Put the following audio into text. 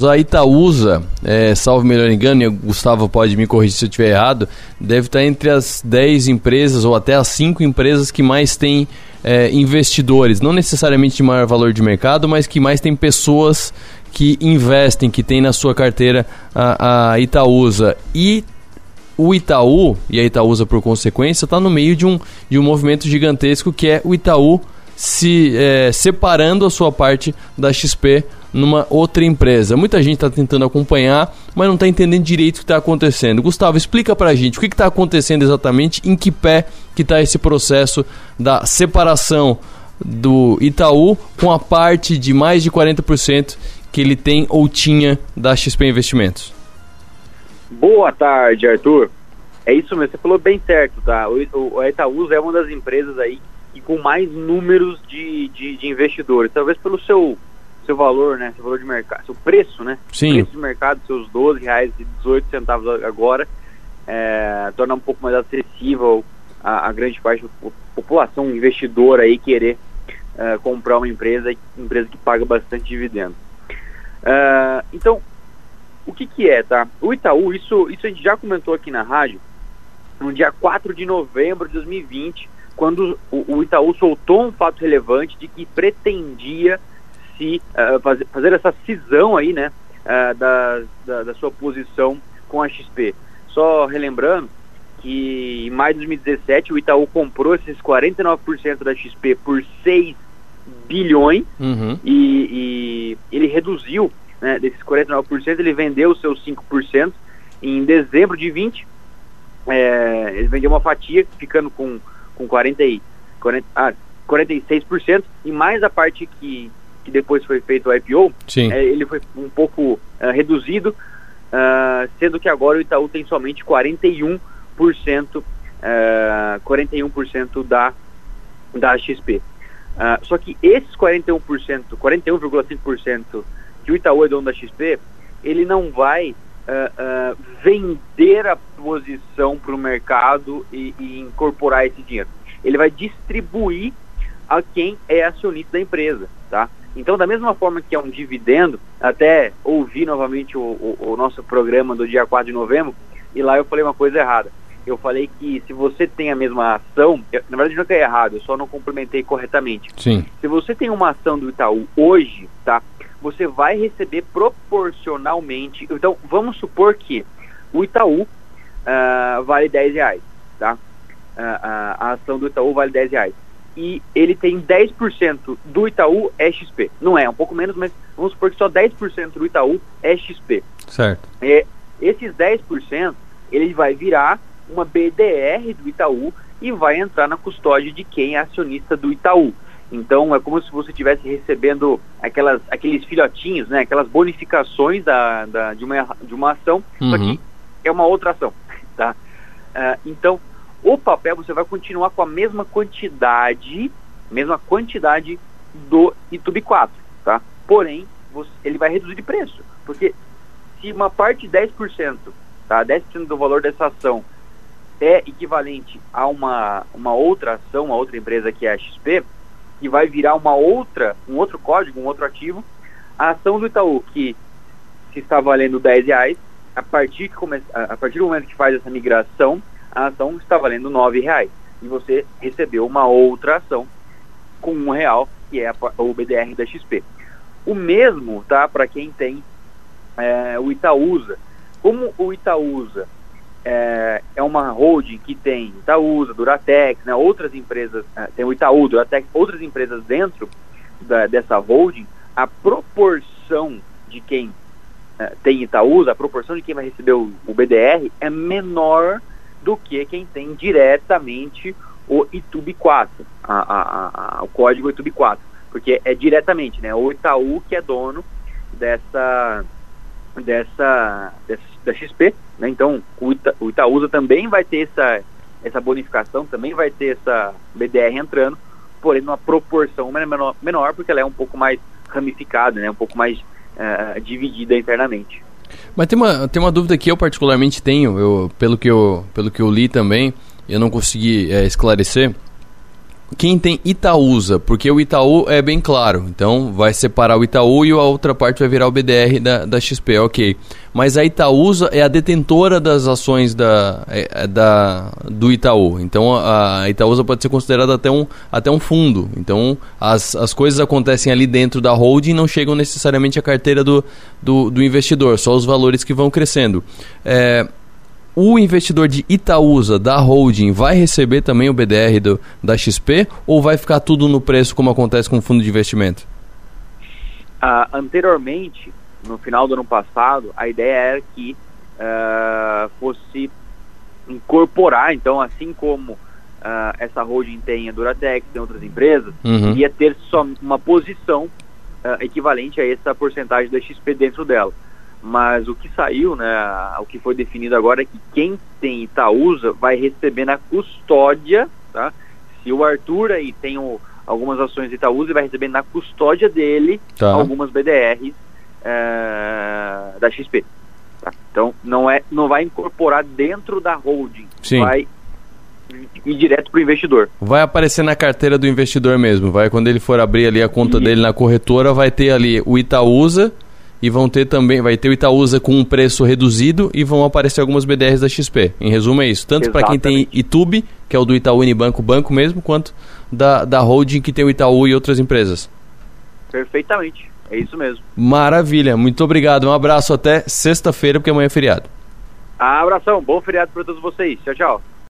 A Itaúsa, é, salvo melhor engano, e o Gustavo pode me corrigir se eu estiver errado, deve estar entre as 10 empresas ou até as 5 empresas que mais têm é, investidores, não necessariamente de maior valor de mercado, mas que mais tem pessoas que investem, que tem na sua carteira a, a Itaúsa. E o Itaú, e a Itaúsa por consequência, está no meio de um, de um movimento gigantesco que é o Itaú se é, separando a sua parte da XP numa outra empresa. Muita gente está tentando acompanhar, mas não está entendendo direito o que está acontecendo. Gustavo, explica para a gente o que está acontecendo exatamente, em que pé que está esse processo da separação do Itaú com a parte de mais de 40% que ele tem ou tinha da XP Investimentos. Boa tarde, Arthur. É isso mesmo, você falou bem certo, tá? O, o, a Itaúsa é uma das empresas aí e com mais números de, de, de, investidores. Talvez pelo seu, seu valor, né? Seu valor de mercado, seu preço, né? Sim. O preço de mercado, seus R$ 12,18 agora, é, torna um pouco mais acessível a, a, grande parte da população investidora aí querer é, comprar uma empresa, empresa que paga bastante dividendo. É, então, o que que é, tá? O Itaú, isso, isso a gente já comentou aqui na rádio, no dia 4 de novembro de 2020, quando o, Itaú soltou um fato relevante de que pretendia se uh, fazer, fazer, essa cisão aí, né, uh, da, da, da, sua posição com a XP. Só relembrando que em maio de 2017 o Itaú comprou esses 49% da XP por 6 bilhões uhum. e, e, ele reduziu né, desses 49%, ele vendeu os seus 5% em dezembro de 20. É, ele vendeu uma fatia ficando com com 40 e, 40, ah, 46%, e mais a parte que, que depois foi feito o IPO, é, ele foi um pouco uh, reduzido, uh, sendo que agora o Itaú tem somente 41%, uh, 41% da, da XP. Uh, só que esses 41%, 41,5% que o Itaú é dono da XP, ele não vai uh, uh, vender a posição para o mercado e, e, incorporar esse dinheiro. Ele vai distribuir a quem é acionista da empresa, tá? Então, da mesma forma que é um dividendo, até ouvi novamente o, o, o nosso programa do dia 4 de novembro, e lá eu falei uma coisa errada. Eu falei que se você tem a mesma ação, eu, na verdade não é errado, eu só não complementei corretamente. Sim. Se você tem uma ação do Itaú hoje, tá? Você vai receber proporcionalmente. Então, vamos supor que o Itaú uh, vale 10 reais, tá? Uh, uh, a ação do Itaú vale 10 reais. E ele tem 10% do Itaú é XP. Não é, é um pouco menos, mas vamos supor que só 10% do Itaú é XP. Certo. É, esses 10%, ele vai virar uma BDR do Itaú e vai entrar na custódia de quem é acionista do Itaú. Então é como se você estivesse recebendo aquelas, aqueles filhotinhos, né? Aquelas bonificações da, da, de, uma, de uma ação, uhum. só que uhum. é uma outra ação, tá? Uh, então, o papel você vai continuar com a mesma quantidade, mesma quantidade do YouTube 4, tá? Porém, você, ele vai reduzir de preço, porque se uma parte 10%, tá? 10% do valor dessa ação é equivalente a uma, uma outra ação, uma outra empresa que é a XP, que vai virar uma outra, um outro código, um outro ativo, a ação do Itaú, que se está valendo 10 reais, a partir, que come, a partir do momento que faz essa migração, a ação está valendo 9 reais. E você recebeu uma outra ação com um real, que é a, o BDR da XP. O mesmo tá para quem tem é, o Itaúsa. Como o Itaúsa é, é uma holding que tem Itaúsa, Duratex, né, outras empresas, é, tem o Itaú, Duratex, outras empresas dentro da, dessa holding, a proporção de quem é, tem Itaúsa, a proporção de quem vai receber o, o, BDR é menor do que quem tem diretamente o ITUB 4, a, a, a, o código ITUB 4, porque é diretamente, né, o Itaú que é dono dessa dessa, dessa da XP, né? Então o, Ita, o Itaúsa também vai ter essa, essa bonificação, também vai ter essa BDR entrando, porém numa proporção menor, menor porque ela é um pouco mais ramificada, né? Um pouco mais uh, dividida internamente. Mas tem uma, tem uma dúvida que eu particularmente tenho, eu, pelo, que eu, pelo que eu li também, eu não consegui é, esclarecer. Quem tem Itaúsa, porque o Itaú é bem claro, então vai separar o Itaú e a outra parte vai virar o BDR da, da XP, ok. Mas a Itaúsa é a detentora das ações da, é, é da, do Itaú, então a Itaúsa pode ser considerada até um, até um fundo, então as, as coisas acontecem ali dentro da holding e não chegam necessariamente à carteira do, do, do investidor, só os valores que vão crescendo. É, o investidor de Itaúsa, da holding, vai receber também o BDR do, da XP ou vai ficar tudo no preço como acontece com o fundo de investimento? Uh, anteriormente, no final do ano passado, a ideia era que uh, fosse incorporar, então, assim como uh, essa holding tem a Duratex, tem outras empresas, uhum. ia ter só uma posição equivalente a essa porcentagem da XP dentro dela. Mas o que saiu, né, o que foi definido agora é que quem tem Itaúsa vai receber na custódia, tá? Se o Arthur aí tem o, algumas ações de Itaúsa, ele vai receber na custódia dele tá. algumas BDRs é, da XP. Tá? Então não é, não vai incorporar dentro da holding, Sim. vai ir direto para o investidor. Vai aparecer na carteira do investidor mesmo, vai quando ele for abrir ali a conta dele na corretora, vai ter ali o Itaúsa e vão ter também, vai ter o Itaúsa com um preço reduzido e vão aparecer algumas BDRs da XP. Em resumo é isso, tanto para quem tem Itube, que é o do Itaú Unibanco Banco mesmo, quanto da, da holding que tem o Itaú e outras empresas. Perfeitamente, é isso mesmo. Maravilha, muito obrigado, um abraço até sexta-feira, porque amanhã é feriado. Ah, abração, bom feriado para todos vocês, tchau, tchau.